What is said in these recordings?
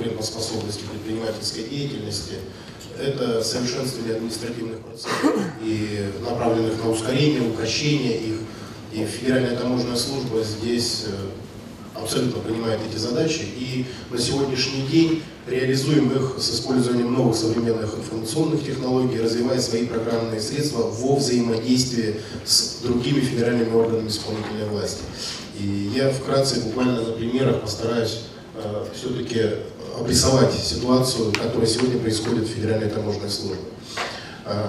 конкурентоспособности предпринимательской деятельности, это совершенствование административных процессов и направленных на ускорение, упрощение их. И Федеральная таможенная служба здесь э, абсолютно понимает эти задачи. И на сегодняшний день реализуем их с использованием новых современных информационных технологий, развивая свои программные средства во взаимодействии с другими федеральными органами исполнительной власти. И я вкратце, буквально на примерах, постараюсь э, все-таки обрисовать ситуацию, которая сегодня происходит в Федеральной таможенной службе. Э,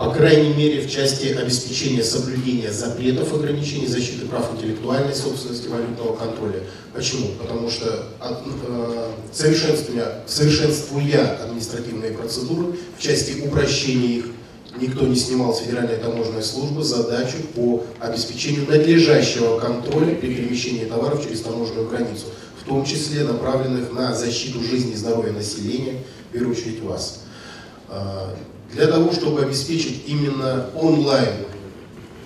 по крайней мере, в части обеспечения соблюдения запретов ограничений защиты прав интеллектуальной собственности валютного контроля. Почему? Потому что от, э, совершенствуя, совершенствуя административные процедуры в части упрощения их, никто не снимал с Федеральной таможенной службы задачу по обеспечению надлежащего контроля при перемещении товаров через таможенную границу, в том числе направленных на защиту жизни и здоровья населения, в первую очередь вас. А, для того, чтобы обеспечить именно онлайн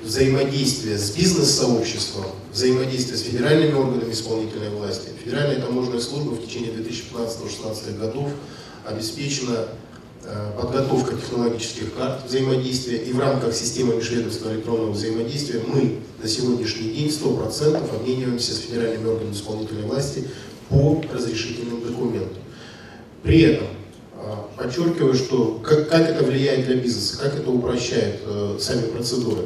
взаимодействие с бизнес-сообществом, взаимодействие с федеральными органами исполнительной власти, Федеральная таможенная служба в течение 2015-2016 годов обеспечена подготовка технологических карт взаимодействия и в рамках системы межведомственного электронного взаимодействия мы на сегодняшний день 100% обмениваемся с федеральными органами исполнительной власти по разрешительным документам. При этом э, подчеркиваю, что как, как это влияет для бизнеса, как это упрощает э, сами процедуры.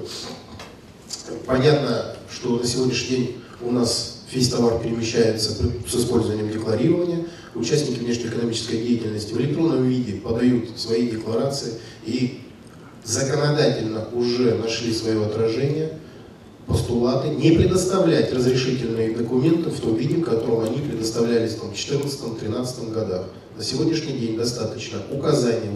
Понятно, что на сегодняшний день у нас весь товар перемещается с использованием декларирования, участники внешнеэкономической деятельности в электронном подают свои декларации и законодательно уже нашли свое отражение постулаты не предоставлять разрешительные документы в том виде, в котором они предоставлялись в 2014-2013 годах. На сегодняшний день достаточно указания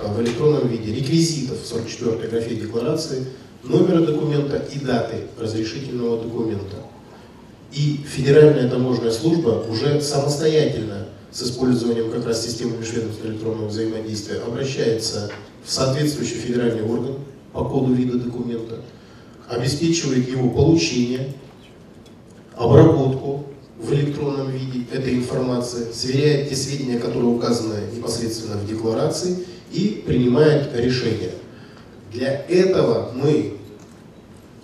в электронном виде реквизитов в 44 графе декларации, номера документа и даты разрешительного документа. И Федеральная таможенная служба уже самостоятельно с использованием как раз системы межведомственного электронного взаимодействия обращается в соответствующий федеральный орган по коду вида документа, обеспечивает его получение, обработку в электронном виде этой информации, сверяет те сведения, которые указаны непосредственно в декларации и принимает решение. Для этого мы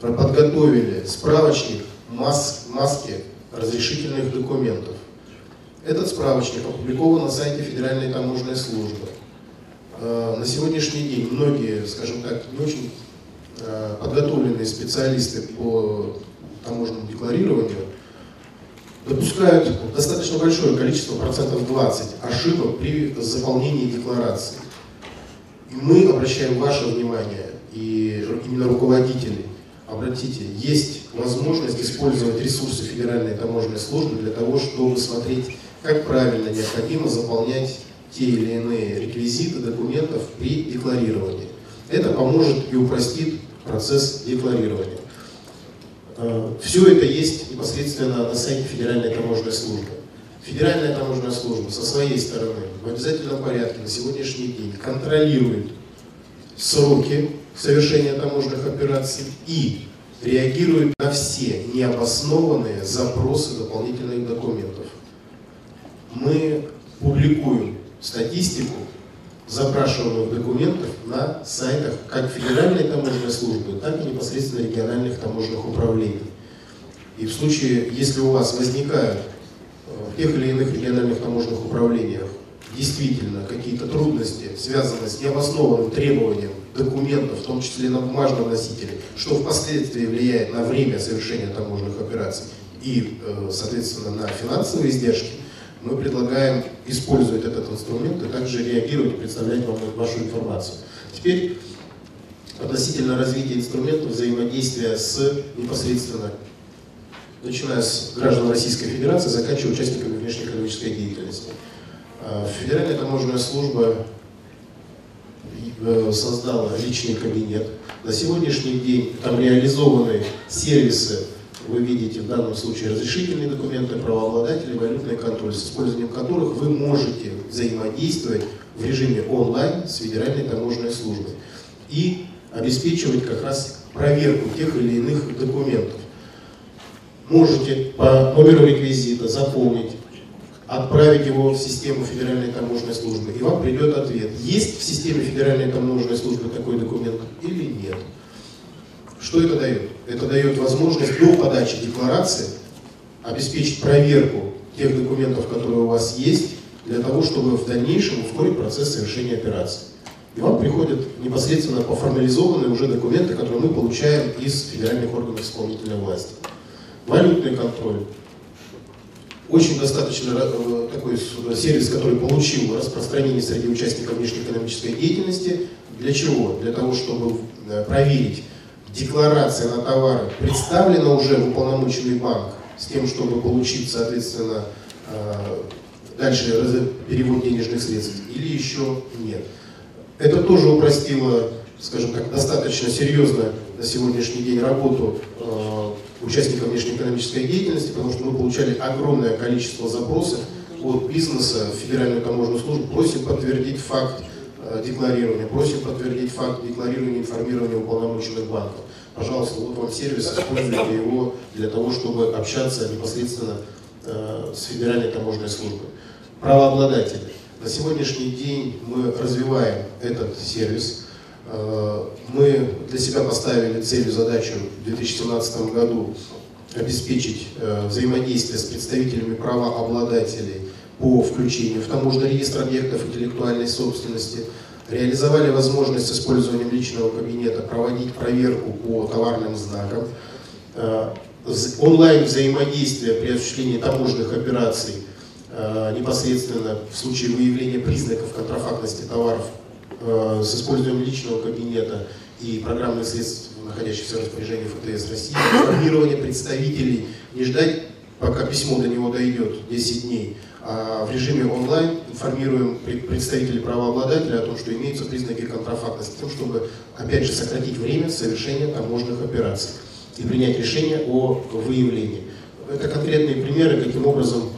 подготовили справочник масс, маски разрешительных документов. Этот справочник опубликован на сайте Федеральной таможенной службы. Э, на сегодняшний день многие, скажем так, не очень э, подготовленные специалисты по таможенному декларированию допускают достаточно большое количество, процентов 20, ошибок при заполнении декларации. И мы обращаем ваше внимание, и именно руководителей, обратите, есть возможность использовать ресурсы Федеральной таможенной службы для того, чтобы смотреть как правильно необходимо заполнять те или иные реквизиты документов при декларировании. Это поможет и упростит процесс декларирования. Э, Все это есть непосредственно на сайте Федеральной таможенной службы. Федеральная таможенная служба со своей стороны в обязательном порядке на сегодняшний день контролирует сроки совершения таможенных операций и реагирует на все необоснованные запросы дополнительных документов мы публикуем статистику запрашиваемых документов на сайтах как Федеральной таможенной службы, так и непосредственно региональных таможенных управлений. И в случае, если у вас возникают э, в тех или иных региональных таможенных управлениях действительно какие-то трудности, связанные с необоснованным требованием документов, в том числе на бумажном носителе, что впоследствии влияет на время совершения таможенных операций и, э, соответственно, на финансовые издержки, мы предлагаем использовать этот инструмент и также реагировать представлять вам вашу информацию. Теперь относительно развития инструментов взаимодействия с непосредственно, начиная с граждан Российской Федерации, заканчивая участниками внешнеэкономической деятельности. А, Федеральная таможенная служба э, создала личный кабинет. На сегодняшний день там реализованы сервисы вы видите в данном случае разрешительные документы, правообладатели, валютный контроль, с использованием которых вы можете взаимодействовать в режиме онлайн с Федеральной таможенной службой и обеспечивать как раз проверку тех или иных документов. Можете по номеру реквизита заполнить отправить его в систему Федеральной таможенной службы, и вам придет ответ, есть в системе Федеральной таможенной службы такой документ или нет. Что это дает? Это дает возможность до подачи декларации обеспечить проверку тех документов, которые у вас есть, для того, чтобы в дальнейшем ускорить процесс совершения операции. И вам приходят непосредственно поформализованные уже документы, которые мы получаем из федеральных органов исполнительной власти. Валютный контроль. Очень достаточно э, такой сервис, который получил распространение среди участников внешнеэкономической деятельности. Для чего? Для того, чтобы э, проверить, декларация на товары представлена уже в уполномоченный банк с тем, чтобы получить, соответственно, э, дальше перевод денежных средств, или еще нет. Это тоже упростило, скажем так, достаточно серьезно на сегодняшний день работу э, участников внешнеэкономической деятельности, потому что мы получали огромное количество запросов от бизнеса в Федеральную таможенную службу, просим подтвердить факт декларирования, просим подтвердить факт декларирования и информирования уполномоченных банков. Пожалуйста, вот вам сервис, используйте его для того, чтобы общаться непосредственно э, с Федеральной таможенной службой. Правообладатели. На сегодняшний день мы развиваем этот сервис. Э, мы для себя поставили целью, задачу в 2017 году обеспечить э, взаимодействие с представителями правообладателей по включению в таможенный реестр объектов интеллектуальной собственности, реализовали возможность с использованием личного кабинета проводить проверку по товарным знакам, э, онлайн взаимодействие при осуществлении таможенных операций Э, непосредственно в случае выявления признаков контрафактности товаров э, с использованием личного кабинета и программных средств, находящихся в распоряжении ФТС России, информирование представителей, не ждать, пока письмо до него дойдет 10 дней, в режиме онлайн информируем представителей правообладателя о том, что имеются признаки контрафактности, тем, чтобы, опять же, сократить время совершения таможенных операций и принять решение о выявлении. Это конкретные примеры, каким образом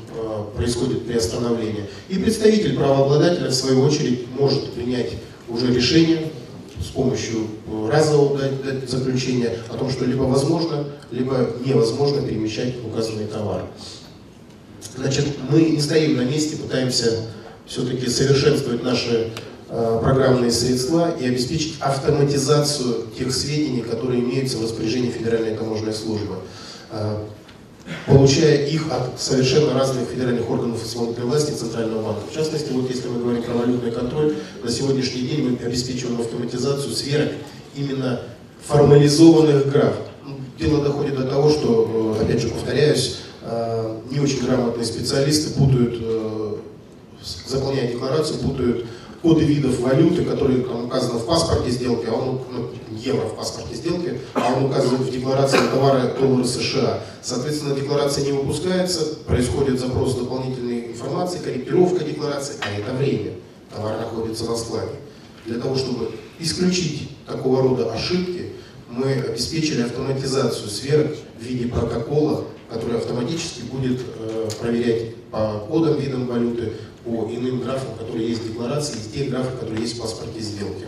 происходит приостановление. И представитель правообладателя, в свою очередь, может принять уже решение с помощью э, разового заключения о том, что либо возможно, либо невозможно перемещать указанный товар. Значит, мы не стоим на месте, пытаемся все-таки совершенствовать наши э, программные средства и обеспечить автоматизацию тех сведений, которые имеются в распоряжении Федеральной таможенной службы. Э, получая их от совершенно разных федеральных органов исполнительной власти и Центрального банка. В частности, вот если мы говорим про валютный контроль, на сегодняшний день мы обеспечиваем автоматизацию сверок именно формализованных граф. Дело доходит до того, что, не очень грамотные специалисты путают, э, заполняя декларацию, путают коды видов валюты, которые там указаны в паспорте сделки, а он, ну, евро в паспорте сделки, а он указывает в декларации товары доллары США. Соответственно, декларация не выпускается, происходит запрос дополнительной информации, корректировка декларации, а это время. Товар находится на складе. Для того, чтобы исключить такого рода ошибки, мы обеспечили автоматизацию сверок в виде протокола, который автоматически будет э, проверять по кодам, видам валюты, по иным графам, которые есть в декларации, и те графы, которые есть в паспорте сделки.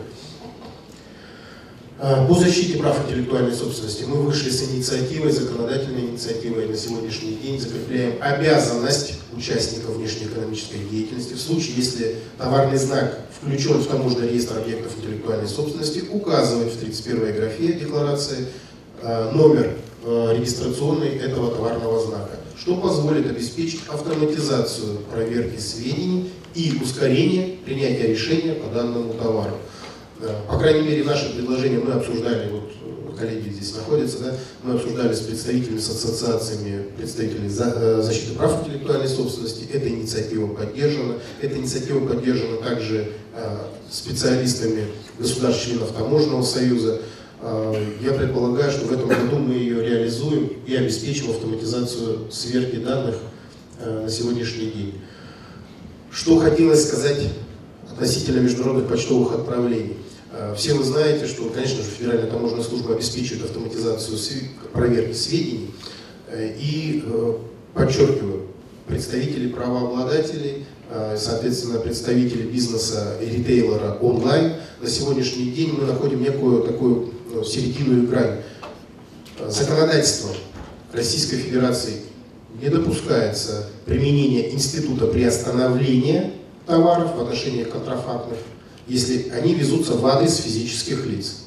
А, по защите прав интеллектуальной собственности мы вышли с инициативой, законодательной инициативой на сегодняшний день закрепляем обязанность участников внешнеэкономической деятельности в случае, если товарный знак включен в таможенный реестр объектов интеллектуальной собственности, указывать в 31 графе декларации а, номер а, регистрационный этого товарного знака что позволит обеспечить автоматизацию проверки сведений и ускорение принятия решения по данному товару. По крайней мере, наше предложение мы обсуждали, вот э, коллеги здесь находятся, да, мы обсуждали с представителями, с ассоциациями представителей за, э, защиты прав интеллектуальной собственности. Эта инициатива поддержана. Эта инициатива поддержана также э, специалистами государств-членов Таможенного союза. А, я предполагаю, что в этом году мы ее реализуем и обеспечим автоматизацию сверки данных а, на сегодняшний день. Что хотелось сказать относительно международных почтовых отправлений. А, все вы знаете, что, конечно же, Федеральная таможенная служба обеспечивает автоматизацию проверки сведений. Э, и, э, подчеркиваю, представители правообладателей, соответственно, представители бизнеса и ритейлера онлайн, на сегодняшний день мы находим некую такую середину и грань. Законодательство Российской Федерации не допускается применение института приостановления товаров в отношении контрафактных, если они везутся в адрес физических лиц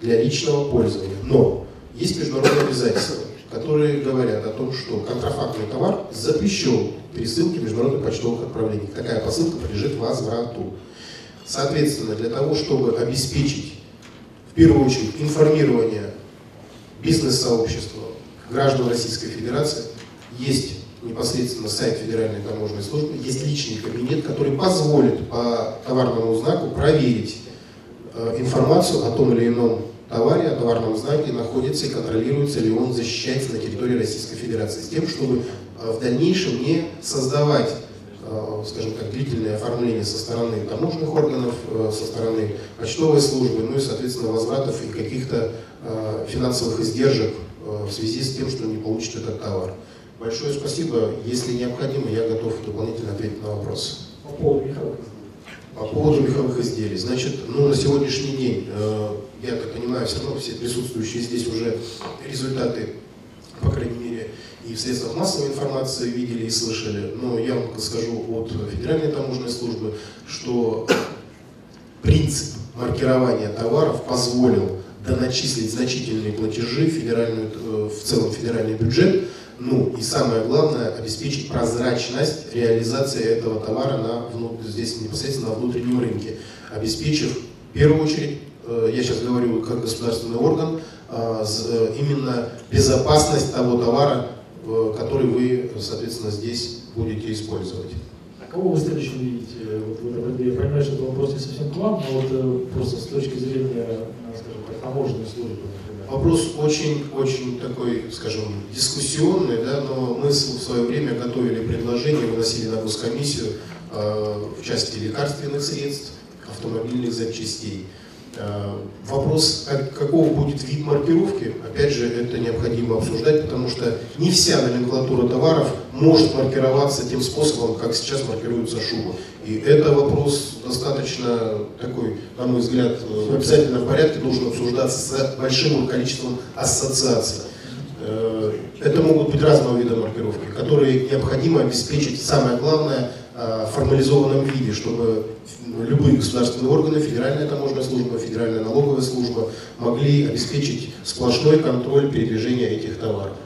для личного пользования. Но есть международные обязательства, которые говорят о том, что контрафактный товар запрещен пересылки международных почтовых отправлений. Такая посылка подлежит возврату. Соответственно, для того, чтобы обеспечить первую очередь информирование бизнес-сообщества, граждан Российской Федерации, есть непосредственно сайт Федеральной таможенной службы, есть личный кабинет, который позволит по товарному знаку проверить э, информацию о том или ином товаре, о товарном знаке, находится и контролируется ли он защищается на территории Российской Федерации, с тем, чтобы э, в дальнейшем не создавать скажем так, длительное оформление со стороны таможенных органов, со стороны почтовой службы, ну и, соответственно, возвратов и каких-то финансовых издержек в связи с тем, что не получит этот товар. Большое спасибо. Если необходимо, я готов дополнительно ответить на вопросы. По поводу меховых По поводу меховых изделий. Значит, ну, на сегодняшний день, э, я так понимаю, все равно все присутствующие здесь уже результаты, по крайней мере, и в средствах массовой информации видели и слышали. Но я вам скажу от Федеральной таможенной службы, что принцип маркирования товаров позволил доначислить значительные платежи федеральную, э, в целом федеральный бюджет – ну и самое главное, обеспечить прозрачность реализации этого товара на, здесь непосредственно на внутреннем рынке, обеспечив в первую очередь, э, я сейчас говорю как государственный орган, э, э, именно безопасность того товара, который вы, соответственно, здесь будете использовать. А кого вы следующим видите? Вот, я понимаю, что это вопрос не совсем к вам, но вот просто с точки зрения, скажем так, таможенной службы, Вопрос очень-очень такой, скажем, дискуссионный, да, но мы в свое время готовили предложение, выносили на госкомиссию э, в части лекарственных средств, автомобильных запчастей. Э, вопрос, как, какого будет вид маркировки, опять же, это необходимо обсуждать, потому что не вся номенклатура товаров может маркироваться тем способом, как сейчас маркируется шуба. И это вопрос достаточно такой, на мой взгляд, в обязательном порядке должен обсуждаться с большим количеством ассоциаций. Э, это могут быть разного вида маркировки, которые необходимо обеспечить, самое главное, э, формализованном виде, чтобы любые государственные органы, федеральная таможенная служба, федеральная налоговая служба могли обеспечить сплошной контроль передвижения этих товаров.